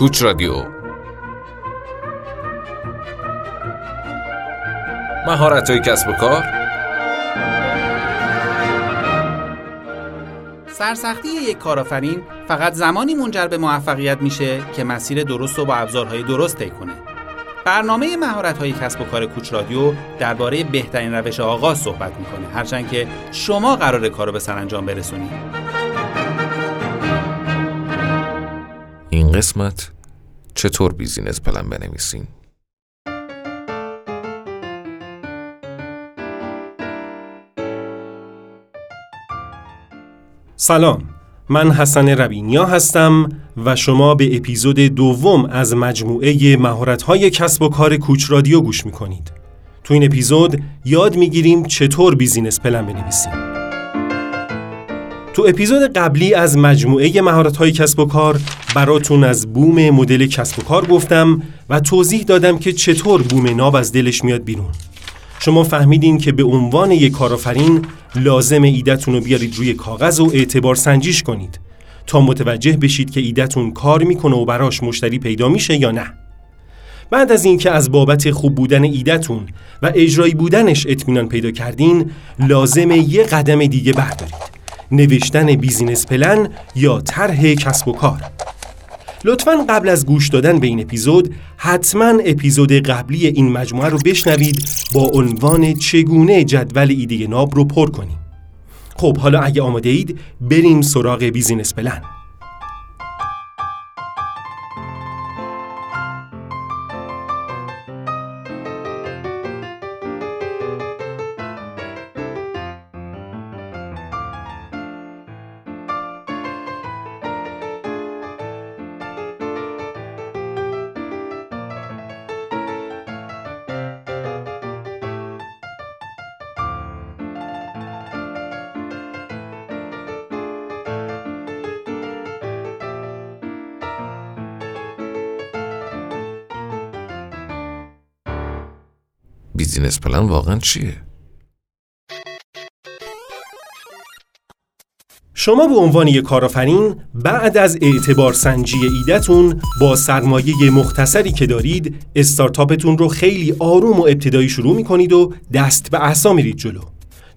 کوچ رادیو مهارت های کسب و کار سرسختی یک کارآفرین فقط زمانی منجر به موفقیت میشه که مسیر درست و با ابزارهای درست طی کنه. برنامه مهارت های کسب و کار کوچ رادیو درباره بهترین روش آغاز صحبت می‌کنه هرچند که شما قرار کار رو به سرانجام برسونید. قسمت چطور business plan بنویسیم سلام من حسن ربینیا هستم و شما به اپیزود دوم از مجموعه مهارت‌های کسب و کار کوچ رادیو گوش می‌کنید. تو این اپیزود یاد می‌گیریم چطور business plan بنویسیم. تو اپیزود قبلی از مجموعه مهارت‌های کسب و کار براتون از بوم مدل کسب و کار گفتم و توضیح دادم که چطور بوم ناب از دلش میاد بیرون. شما فهمیدین که به عنوان یک کارآفرین لازم ایدهتون رو بیارید روی کاغذ و اعتبار سنجیش کنید تا متوجه بشید که ایدهتون کار می‌کنه و براش مشتری پیدا میشه یا نه. بعد از اینکه از بابت خوب بودن ایدهتون و اجرایی بودنش اطمینان پیدا کردین لازمه یه قدم دیگه بردارید نوشتن business plan یا طرح کسب و کار. لطفا قبل از گوش دادن به این اپیزود حتما اپیزود قبلی این مجموعه رو بشنوید با عنوان چگونه جدول ایده ناب رو پر کنیم. خب حالا اگه آماده اید بریم سراغ business plan. پلن واقعا چیه؟ شما به عنوان یک کارآفرین بعد از اعتبار سنجی ایدهتون با سرمایه مختصری که دارید استارتاپتون رو خیلی آروم و ابتدایی شروع می کنید و دست به عصا میرید جلو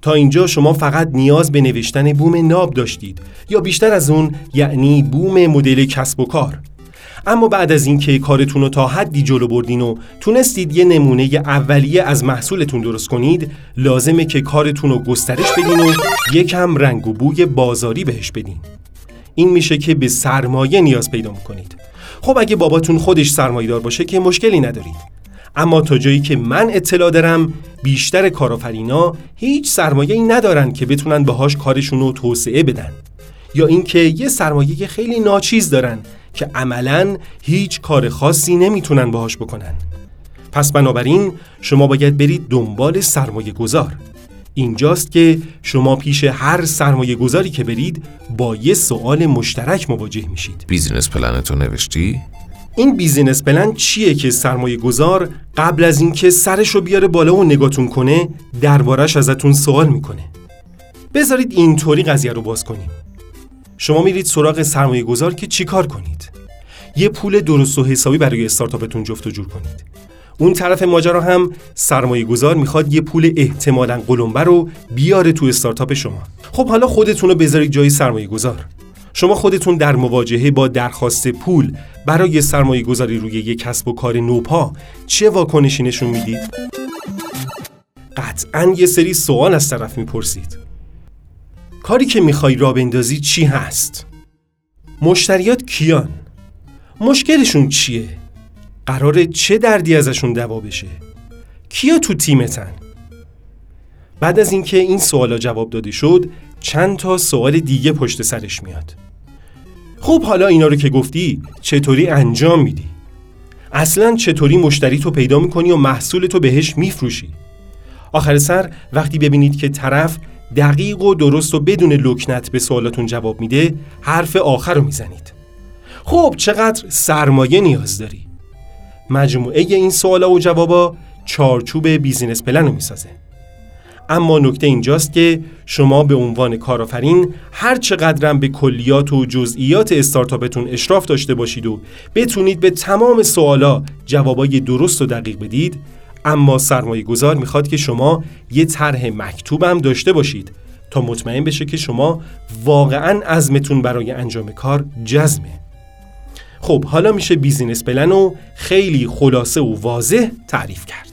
تا اینجا شما فقط نیاز به نوشتن بوم ناب داشتید یا بیشتر از اون یعنی بوم مدل کسب و کار اما بعد از اینکه کارتون رو تا حدی جلو بردین و تونستید یه نمونه اولیه از محصولتون درست کنید لازمه که کارتون رو گسترش بدین و یکم رنگ و بوی بازاری بهش بدین. این میشه که به سرمایه نیاز پیدا می‌کنید. خب اگه باباتون خودش سرمایه دار باشه که مشکلی ندارید. اما تا جایی که من اطلاع دارم بیشتر کارآفرینا هیچ سرمایه‌ای ندارن که بتونن باهاش کارشون رو توسعه بدن. یا اینکه یه سرمایه خیلی ناچیز دارن که عملا هیچ کار خاصی نمی‌تونن باهاش بکنن. پس بنابراین شما باید برید دنبال سرمایه گذار. اینجاست که شما پیش هر سرمایه گذاری که برید با یه سوال مشترک مواجه میشید. business plan تو نوشتی؟ این business plan چیه که سرمایه گذار قبل از اینکه سرش رو بیاره بالا و نگاتون کنه دربارش ازتون سوال می‌کنه؟ بذارید اینطوری قضیه رو باز کنیم. شما میرید سراغ سرمایه گذار که چیکار کنید؟ یه پول درست و حسابی برای استارتاپتون جفت و جور کنید. اون طرف ماجرا هم سرمایه گذار می‌خواد یه پول احتمالا قلمبه رو بیاره تو استارتاپ شما. خب حالا خودتون رو بذارید جای سرمایه گذار شما خودتون در مواجهه با درخواست پول برای سرمایه گذاری روی یک کسب و کار نوپا چه واکنشی نشون می‌دید؟ قطعا یه سری سوال از طرف می‌پرسید. کاری که می‌خوای را بندازی چی هست؟ مشتریات کیان؟ مشکلشون چیه؟ قراره چه دردی ازشون دوا بشه؟ کیا تو تیمتن؟ بعد از اینکه این سوالا جواب داده شد چند تا سوال دیگه پشت سرش میاد خب حالا اینا رو که گفتی چطوری انجام میدی؟ اصلا چطوری مشتری تو پیدا می‌کنی و محصول تو بهش میفروشی؟ آخر سر وقتی ببینید که طرف دقیق و درست و بدون لکنت به سوالاتون جواب میده حرف آخر رو می‌زنید خب چقدر سرمایه نیاز داری؟ مجموعه این سوالا و جوابا چارچوب بیزینس پلن رو می‌سازه اما نکته اینجاست که شما به عنوان کارآفرین هر چقدرم به کلیات و جزئیات استارتاپتون اشراف داشته باشید و بتونید به تمام سوالا جوابای درست و دقیق بدید اما سرمایه گذار می‌خواد که شما یه طرح مکتوبم داشته باشید تا مطمئن بشه که شما واقعا عزمتون برای انجام کار جزمه خب حالا میشه بیزینس پلن رو خیلی خلاصه و واضح تعریف کرد.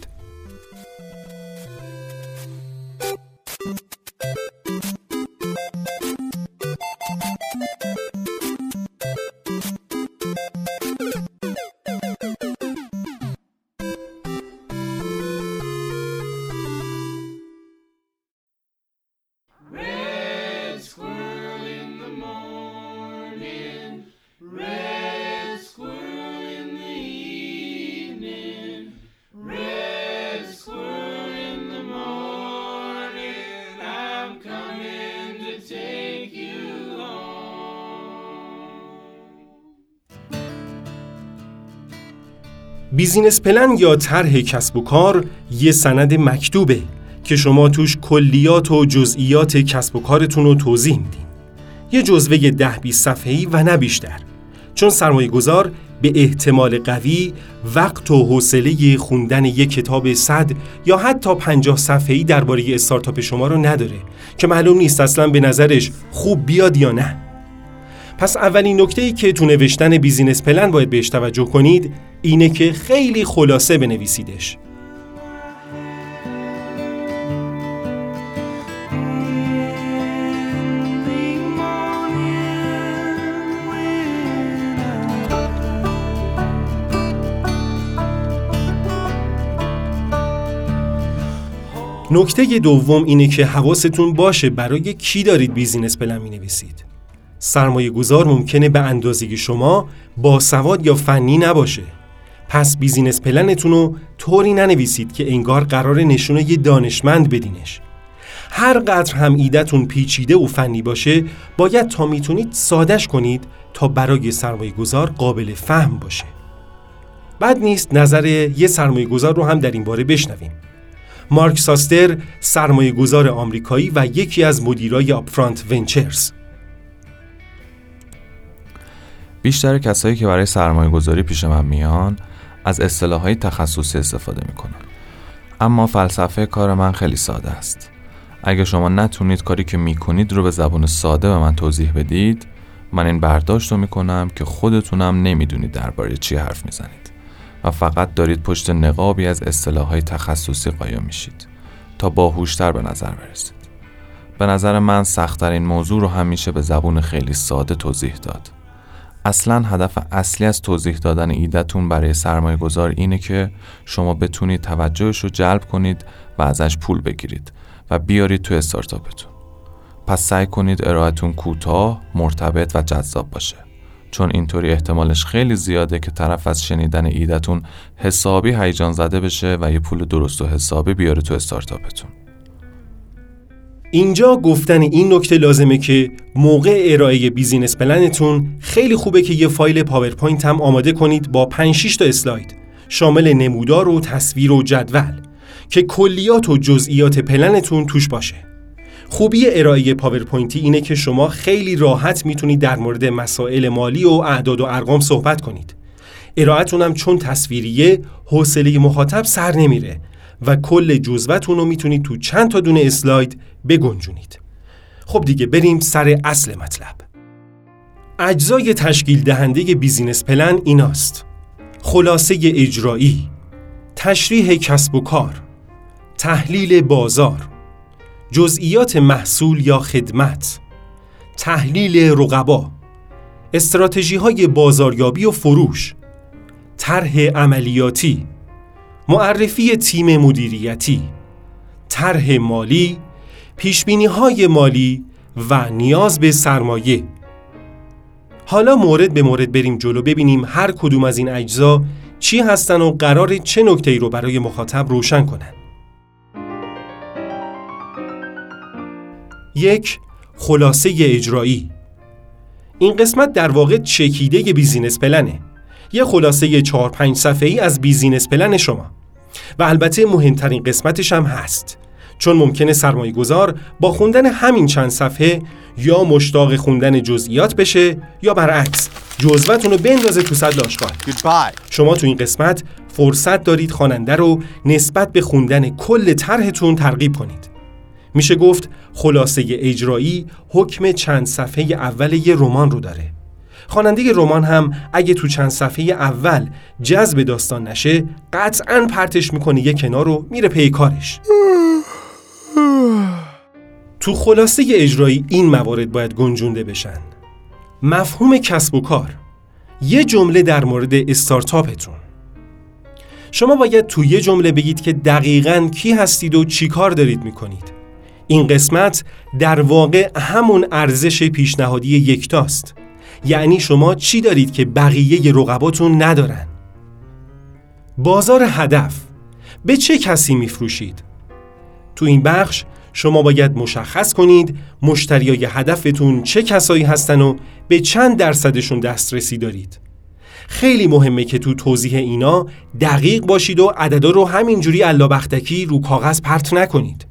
بیزینس پلن یا طرح کسب و کار یه سند مکتوبه که شما توش کلیات و جزئیات کسب و کارتون رو توضیح میدین. یه جزوه ده 20 صفحه‌ای و نه بیشتر. چون سرمایه گذار به احتمال قوی وقت و حوصله خوندن یک کتاب صد یا حتی پنجاه صفحه‌ای درباره استارتاپ شما رو نداره که معلوم نیست اصلا به نظرش خوب بیاد یا نه. پس اولین نکته ای که تو نوشتن business plan باید بهش توجه کنید اینه که خیلی خلاصه بنویسیدش. نکته دوم اینه که حواستون باشه برای کی دارید business plan می نویسید. سرمایه گذار ممکنه به اندازه شما با سواد یا فنی نباشه پس business plan تون رو طوری ننویسید که انگار قراره نشون یه دانشمند بدینش. هر قدر هم ایدهتون پیچیده و فنی باشه باید تا می‌تونید سادش کنید تا برای سرمایه گذار قابل فهم باشه. بد نیست نظر یه سرمایه گذار رو هم در این باره بشنویم. مارک ساستر سرمایه گذار آمریکایی و یکی از مدیرای Upfront Ventures بیشتر کسایی که برای سرمایه گذاری پیش من میان از اصطلاح های تخصصی استفاده می‌کنن اما فلسفه کار من خیلی ساده است. اگه شما نتونید کاری که می‌کنید رو به زبان ساده به من توضیح بدید من این برداشت رو می‌کنم که خودتونم نمی‌دونید درباره چی حرف می‌زنید و فقط دارید پشت نقابی از اصطلاح های تخصصی قایم میشید تا باهوشتر به نظر برسید. به نظر من سختترین موضوع رو همیشه به زبون خیلی ساده توضیح داد. اصلا هدف اصلی از توضیح دادن ایدهتون برای سرمایه گذار اینه که شما بتونید توجهش رو جلب کنید و ازش پول بگیرید و بیارید تو استارتاپتون. پس سعی کنید ارائهتون کوتاه، مرتبط و جذاب باشه. چون اینطوری احتمالش خیلی زیاده که طرف از شنیدن ایدهتون حسابی هیجان زده بشه و یه پول درست و حسابی بیاره تو استارتاپتون. اینجا گفتن این نکته لازمه که موقع ارائه business plan تون خیلی خوبه که یه فایل پاورپوینت هم آماده کنید با 5 تا اسلاید شامل نمودار و تصویر و جدول که کلیات و جزئیات پلنتون توش باشه. خوبی ارائه پاورپوینتی اینه که شما خیلی راحت می‌تونید در مورد مسائل مالی و اعداد و ارقام صحبت کنید. ارائهتون هم چون تصویریه حوصله مخاطب سر نمیره و کل جزوتون رو می‌تونید تو چند تا دونه اسلاید بگنجونید. خب دیگه بریم سر اصل مطلب. اجزای تشکیل دهنده بیزینس پلن ایناست. خلاصه اجرایی تشریح کسب و کار تحلیل بازار جزئیات محصول یا خدمت تحلیل رقبا استراتژی های بازاریابی و فروش طرح عملیاتی معرفی تیم مدیریتی طرح مالی پیشبینی های مالی و نیاز به سرمایه. حالا مورد به مورد بریم جلو ببینیم هر کدوم از این اجزا چی هستن و قراره چه نکته ای رو برای مخاطب روشن کنن. یک خلاصه اجرایی. این قسمت در واقع چکیده business plan ـه یه خلاصه 4 5 صفحه‌ای از business plan شما. و البته مهمترین قسمتش هم هست. چون ممکنه سرمایه گذار با خوندن همین چند صفحه یا مشتاق خوندن جزئیات بشه یا برعکس جزوتون رو بندازه تو صد لاشقال شما تو این قسمت فرصت دارید خواننده رو نسبت به خوندن کل طرحتون ترغیب کنید. میشه گفت خلاصه اجرایی حکم چند صفحه اول یه رمان رو داره. خواننده رمان هم اگه تو چند صفحه اول جذب داستان نشه قطعا پرتش می‌کنه یه کنار رو میره پی کارش. تو خلاصه اجرایی این موارد باید گنجونده بشن. مفهوم کسب و کار. یه جمله در مورد استارتاپتون. شما باید تو یه جمله بگید که دقیقا کی هستید و چی کار دارید می‌کنید. این قسمت در واقع همون ارزش پیشنهادی یکتاست. یعنی شما چی دارید که بقیه رقباتون ندارن؟ بازار هدف. به چه کسی میفروشید؟ تو این بخش شما باید مشخص کنید مشتریای هدفتون چه کسایی هستن و به چند درصدشون دسترسی دارید. خیلی مهمه که تو توضیح اینا دقیق باشید و عددا رو همینجوری بختکی رو کاغذ پرت نکنید.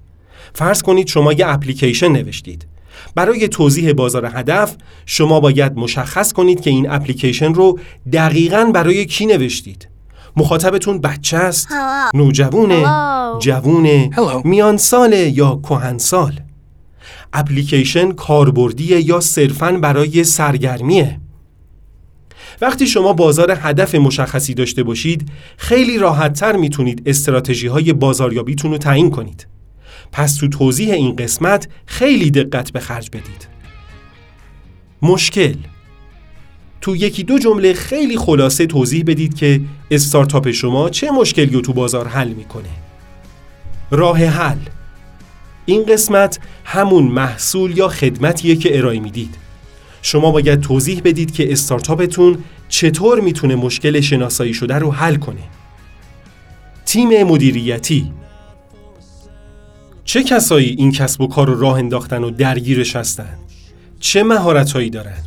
فرض کنید شما یه اپلیکیشن نوشتید. برای توضیح بازار هدف شما باید مشخص کنید که این اپلیکیشن رو دقیقا برای کی نوشتید. مخاطبتون بچه است نوجوونه جوونه میان ساله یا سال اپلیکیشن کاربردیه یا صرفاً برای سرگرمیه. وقتی شما بازار هدف مشخصی داشته باشید خیلی راحتتر می‌تونید استراتژی های بازاریابیتون رو تعیین کنید. پس تو توضیح این قسمت خیلی دقت به خرج بدید. مشکل. تو یکی دو جمله خیلی خلاصه توضیح بدید که استارتاپ شما چه مشکلی رو تو بازار حل می‌کنه. راه حل. این قسمت همون محصول یا خدمتیه که ارائه می‌دید. شما باید توضیح بدید که استارتاپتون چطور می‌تونه مشکل شناسایی شده رو حل کنه. تیم مدیریتی. چه کسایی این کسب و کار رو راه انداختن و درگیرش هستن؟ چه مهارتهایی دارن؟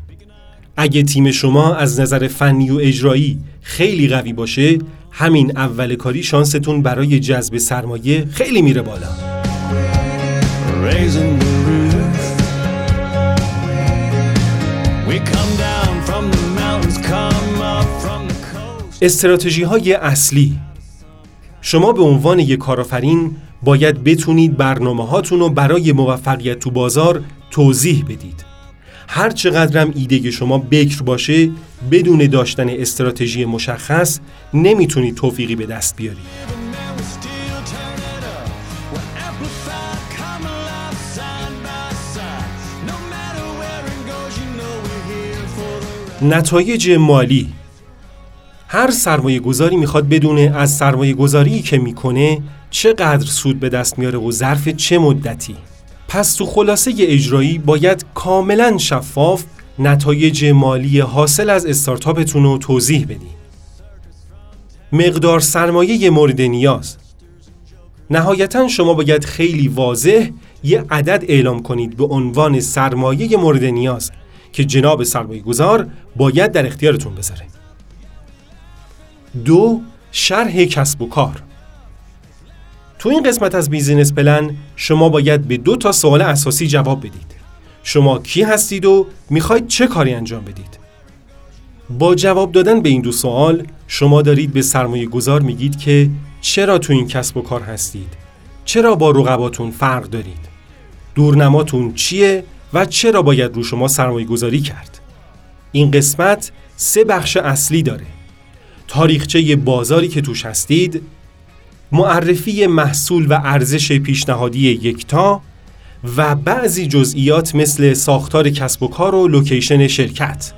اگه تیم شما از نظر فنی و اجرایی خیلی قوی باشه همین اول کاری شانستون برای جذب سرمایه خیلی میره بالا استراتژی های اصلی شما به عنوان یک کارآفرین باید بتونید برنامه هاتون رو برای موفقیت تو بازار توضیح بدید. هر چقدرم ایده شما بکر باشه بدون داشتن استراتژی مشخص نمی‌تونید توفیقی به دست بیارید. نتایج مالی هر سرمایه گذاری می‌خواد بدونه از سرمایه گذاری که می‌کنه چقدر سود به دست میاره و ظرف چه مدتی. پس تو خلاصه اجرایی باید کاملا شفاف نتایج مالی حاصل از استارتاپتون رو توضیح بدین مقدار سرمایه مورد نیاز. نهایتا شما باید خیلی واضح یه عدد اعلام کنید به عنوان سرمایه مورد نیاز که جناب سرمایه گذار باید در اختیارتون بذاره. دو شرح کسب و کار. تو این قسمت از بیزینس پلن شما باید به دو تا سوال اساسی جواب بدید. شما کی هستید و می‌خواید چه کاری انجام بدید؟ با جواب دادن به این دو سوال شما دارید به سرمایه گذار میگید که چرا تو این کسب و کار هستید؟ چرا با رقباتون فرق دارید؟ دورنماتون چیه و چرا باید رو شما سرمایه گذاری کرد؟ این قسمت سه بخش اصلی داره. تاریخچه بازاری که توش هستید معرفی محصول و ارزش پیشنهادی یکتا و بعضی جزئیات مثل ساختار کسب و کار و لوکیشن شرکت.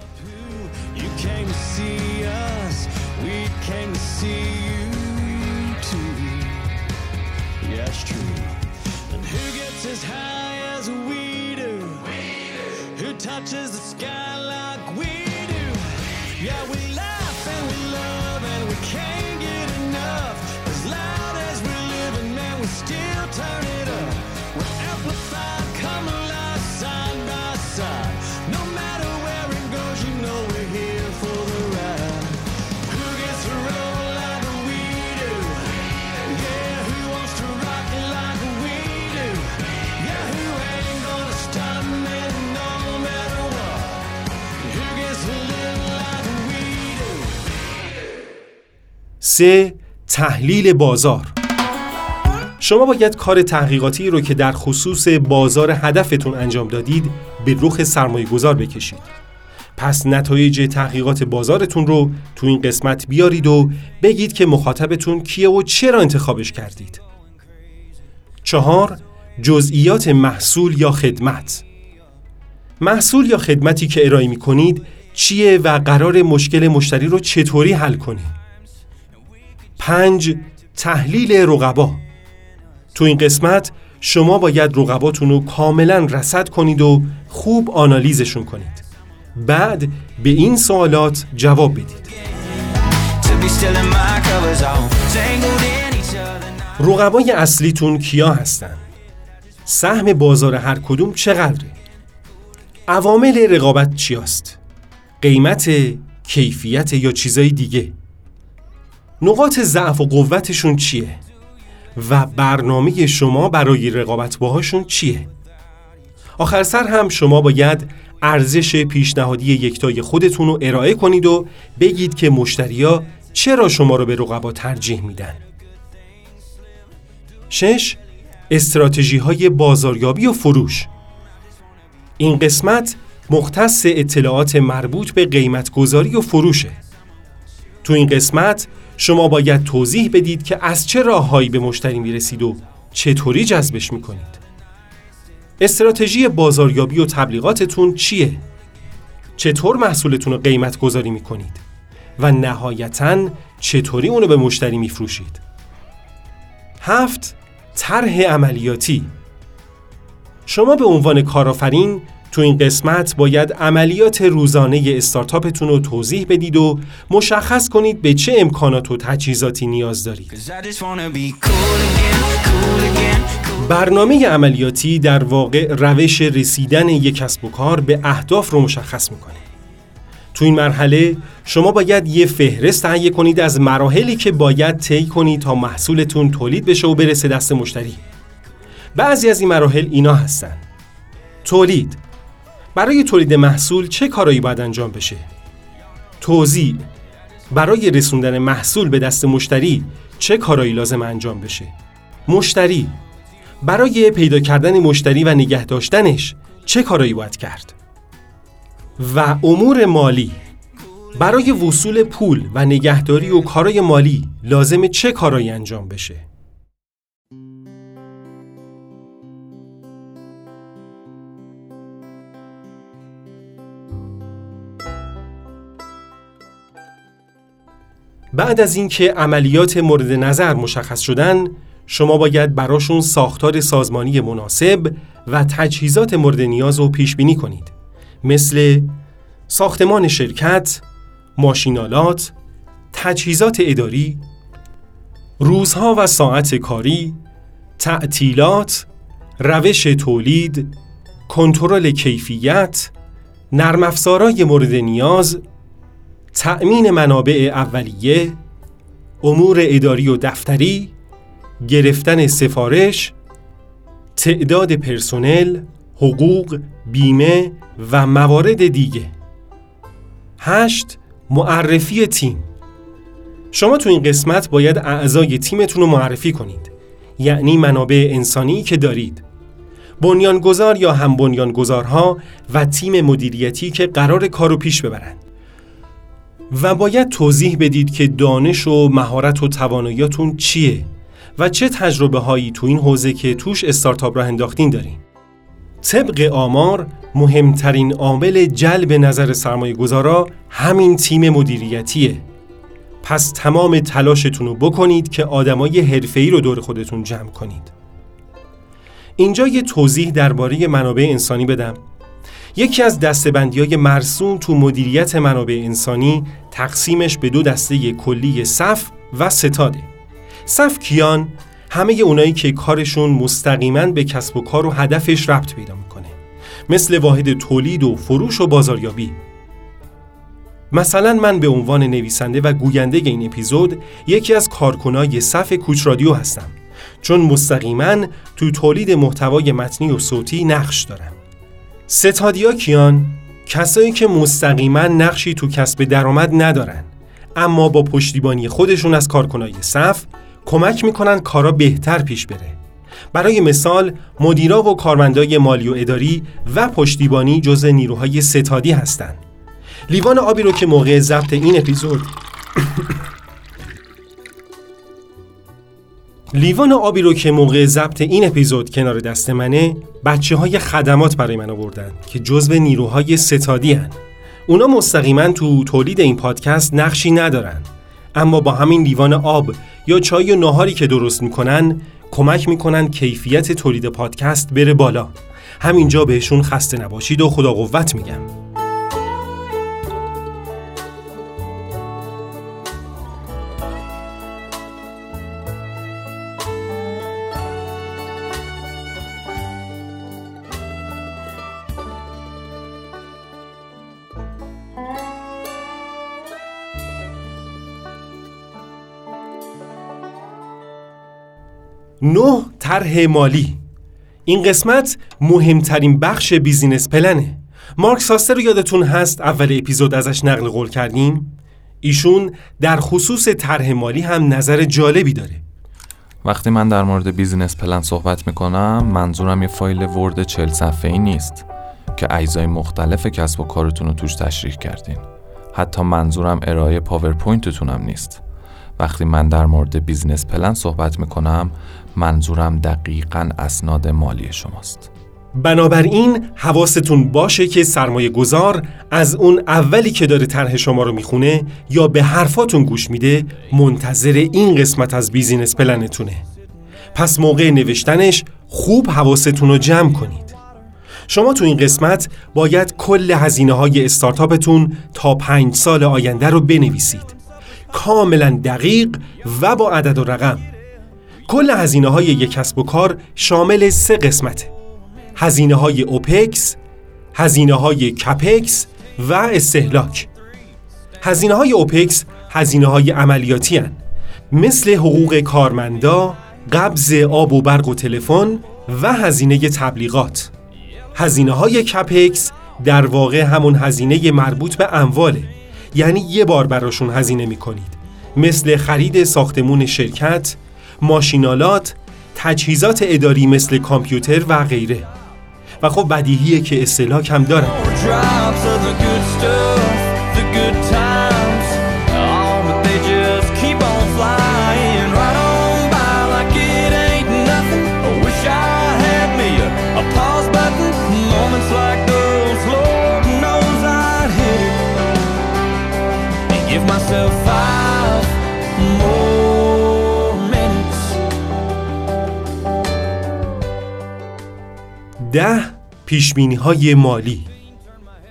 سه تحلیل بازار. شما باید کار تحقیقاتی رو که در خصوص بازار هدفتون انجام دادید به رخ سرمایه گذار بکشید. پس نتایج تحقیقات بازارتون رو تو این قسمت بیارید و بگید که مخاطبتون کیه و چرا انتخابش کردید. چهار جزئیات محصول یا خدمت. محصول یا خدمتی که ارائه می کنید چیه و قرار مشکل مشتری رو چطوری حل کنه؟ پنج تحلیل رقبا تو این قسمت شما باید رقباتون رو کاملا رسد کنید و خوب آنالیزشون کنید بعد به این سوالات جواب بدید رقبای اصلیتون کیا هستن؟ سهم بازار هر کدوم چقدره؟ عوامل رقابت چی است؟ قیمت، کیفیت یا چیزای دیگه؟ نقاط ضعف و قوتشون چیه؟ و برنامه شما برای رقابت باهاشون چیه؟ آخر سر هم شما باید ارزش پیشنهادی یکتای خودتون رو ارائه کنید و بگید که مشتریا چرا شما رو به رقبا ترجیح میدن. شش استراتژی های بازاریابی و فروش این قسمت مختص اطلاعات مربوط به قیمت گذاری و فروشه. تو این قسمت شما باید توضیح بدید که از چه راههایی به مشتری می‌رسید و چطوری جذبش می‌کنید. استراتژی بازاریابی و تبلیغاتتون چیه؟ چطور محصولتون رو قیمت گذاری می‌کنید؟ و نهایتا چطوری اونو به مشتری میفروشید؟ هفت طرح عملیاتی شما به عنوان کارآفرین تو این قسمت باید عملیات روزانه استارتاپتون رو توضیح بدید و مشخص کنید به چه امکانات و تجهیزاتی نیاز دارید. برنامه عملیاتی در واقع روش رسیدن یک کسب و کار به اهداف رو مشخص می‌کنه. تو این مرحله شما باید یه فهرست تهیه کنید از مراحلی که باید طی کنید تا محصولتون تولید بشه و برسه دست مشتری. بعضی از این مراحل اینا هستن. تولید برای تولید محصول چه کارایی باید انجام بشه؟ توزیع برای رسوندن محصول به دست مشتری چه کارایی لازم انجام بشه؟ مشتری برای پیدا کردن مشتری و نگه داشتنش چه کارایی باید کرد؟ و امور مالی برای وصول پول و نگهداری و کارای مالی لازم چه کارایی انجام بشه؟ بعد از اینکه عملیات مورد نظر مشخص شدن شما باید براشون ساختار سازمانی مناسب و تجهیزات مورد نیاز رو پیش بینی کنید. مثل ساختمان شرکت، ماشینالات، تجهیزات اداری، روزها و ساعت کاری، تعطیلات، روش تولید، کنترل کیفیت، نرم افزارهای مورد نیاز، تأمین منابع اولیه، امور اداری و دفتری، گرفتن سفارش، تعداد پرسنل، حقوق، بیمه و موارد دیگه. هشت معرفی تیم. شما تو این قسمت باید اعضای تیمتون رو معرفی کنید. یعنی منابع انسانی که دارید. بنیانگذار یا هم بنیانگذارها و تیم مدیریتی که قرار کارو پیش ببرند. و باید توضیح بدید که دانش و مهارت و تواناییاتون چیه و چه تجربه هایی تو این حوزه که توش استارتاپ راه انداختین دارین. طبق آمار مهمترین عامل جلب نظر سرمایه گذارا همین تیم مدیریتیه. پس تمام تلاشتون رو بکنید که آدمای حرفه‌ای رو دور خودتون جمع کنید. اینجا یه توضیح درباره منابع انسانی بدم. یکی از دستبندی های مرسوم تو مدیریت منابع انسانی تقسیمش به دو دسته کلی صف و ستاده. صف کیان همه اونایی که کارشون مستقیما به کسب و کار و هدفش ربط پیدا می‌کنه. مثل واحد تولید و فروش و بازاریابی. مثلا من به عنوان نویسنده و گوینده این اپیزود یکی از کارکنای صف کوچ رادیو هستم. چون مستقیما تو تولید محتوای متنی و صوتی نقش دارم. ستادیا کیان کسایی که مستقیما نقشی تو کسب درآمد ندارن اما با پشتیبانی خودشون از کارکنای صف کمک می‌کنن کارا بهتر پیش بره. برای مثال مدیرا و کارمندای مالی و اداری و پشتیبانی جزء نیروهای ستادی هستند لیوان آبی رو که موقع ضبط این اپیزود لیوان آبی رو که موقع ضبط این اپیزود کنار دست منه بچه های خدمات برای من آوردن که جزو نیروهای ستادی هن. اونا مستقیما تو تولید این پادکست نقشی ندارن. اما با همین لیوان آب یا چای و ناهاری که درست می‌کنن کمک می‌کنن کیفیت تولید پادکست بره بالا. همینجا بهشون خسته نباشید و خدا قوت میگم. نه طرح مالی. این قسمت مهمترین بخش business plan ـه. مارک ساستر رو یادتون هست؟ اول اپیزود ازش نقل قول کردیم. ایشون در خصوص طرح مالی هم نظر جالبی داره. وقتی من در مورد business plan صحبت می‌کنم منظورم یه فایل ورد چل صفحه ای نیست که اجزای مختلف کسب و کارتون رو توش تشریح کردین. حتی منظورم ارائه پاورپوینتتون هم نیست. وقتی من در مورد business plan صحبت می‌کنم منظورم دقیقا اسناد مالی شماست. بنابراین حواستون باشه که سرمایه گذار از اون اولی که داره طرح شما رو می‌خونه یا به حرفاتون گوش میده منتظر این قسمت از business plan تونه. پس موقع نوشتنش خوب حواستون رو جمع کنید. شما تو این قسمت باید کل هزینه های استارتاپتون تا پنج سال آینده رو بنویسید. کاملا دقیق و با عدد و رقم. کل هزینه های یک کسب و کار شامل سه قسمته. هزینه های اوپکس، هزینه های کپکس و استهلاک. هزینه های اوپکس هزینه های عملیاتی هن. مثل حقوق کارمندا، قبض آب و برق و تلفن و هزینه تبلیغات. هزینه های کپکس در واقع همون هزینه مربوط به امواله. یعنی یه بار براشون هزینه می کنید مثل خرید ساختمون شرکت، ماشینالات، تجهیزات اداری مثل کامپیوتر و غیره. و خب بدیهیه که استلاک هم دارن. ده پیشبینی های مالی.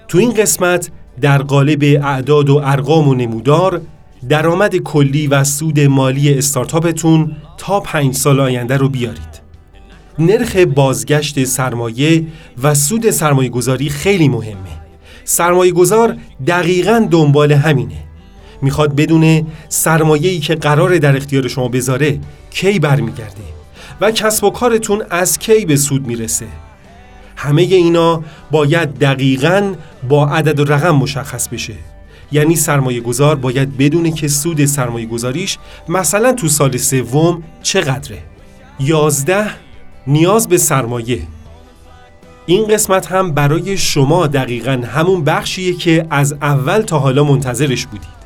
تو این قسمت در قالب اعداد و ارقام و نمودار درآمد کلی و سود مالی استارتاپتون تا پنج سال آینده رو بیارید. نرخ بازگشت سرمایه و سود سرمایه گذاری خیلی مهمه. سرمایه گذار دقیقا دنبال همینه. می‌خواد بدونه سرمایه‌ای که قرار در اختیار شما بذاره کی برمیگرده و کسب و کارتون از کی به سود می‌رسه. همه اینا باید دقیقا با عدد و رقم مشخص بشه. یعنی سرمایه گذار باید بدونه که سود سرمایه گذاریش مثلا تو سال سوم چقدره. یازده نیاز به سرمایه. این قسمت هم برای شما دقیقا همون بخشیه که از اول تا حالا منتظرش بودید.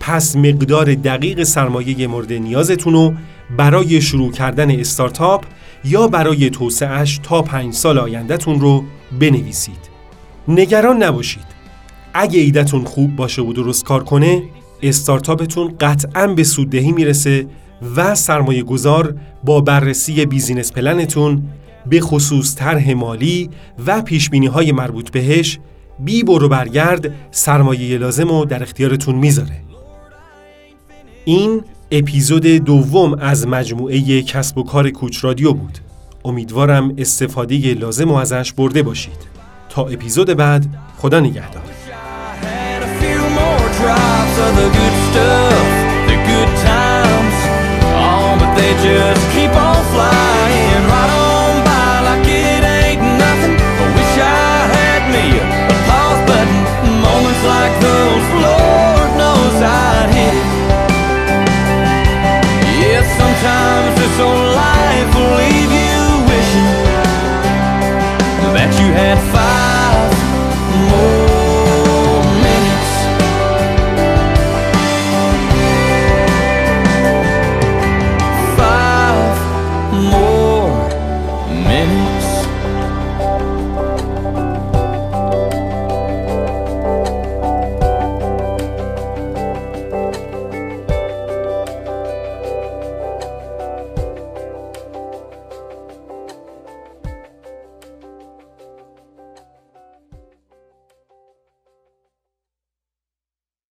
پس مقدار دقیق سرمایه مورد نیازتون رو برای شروع کردن استارتاپ یا برای توسعهش تا پنج سال آیندهتون رو بنویسید. نگران نباشید. اگه ایدتون خوب باشه و درست کار کنه استارتاپتون قطعا به سوددهی می‌رسه و سرمایه گذار با بررسی business plan تون به خصوص طرح مالی و پیشبینی های مربوط بهش بی برو برگرد سرمایه لازم رو در اختیارتون می‌ذاره. این اپیزود دوم از مجموعه کسب و کار کوچ رادیو بود. امیدوارم استفاده لازم و ازش برده باشید. تا اپیزود بعد خدا نگهدار. Like those, Lord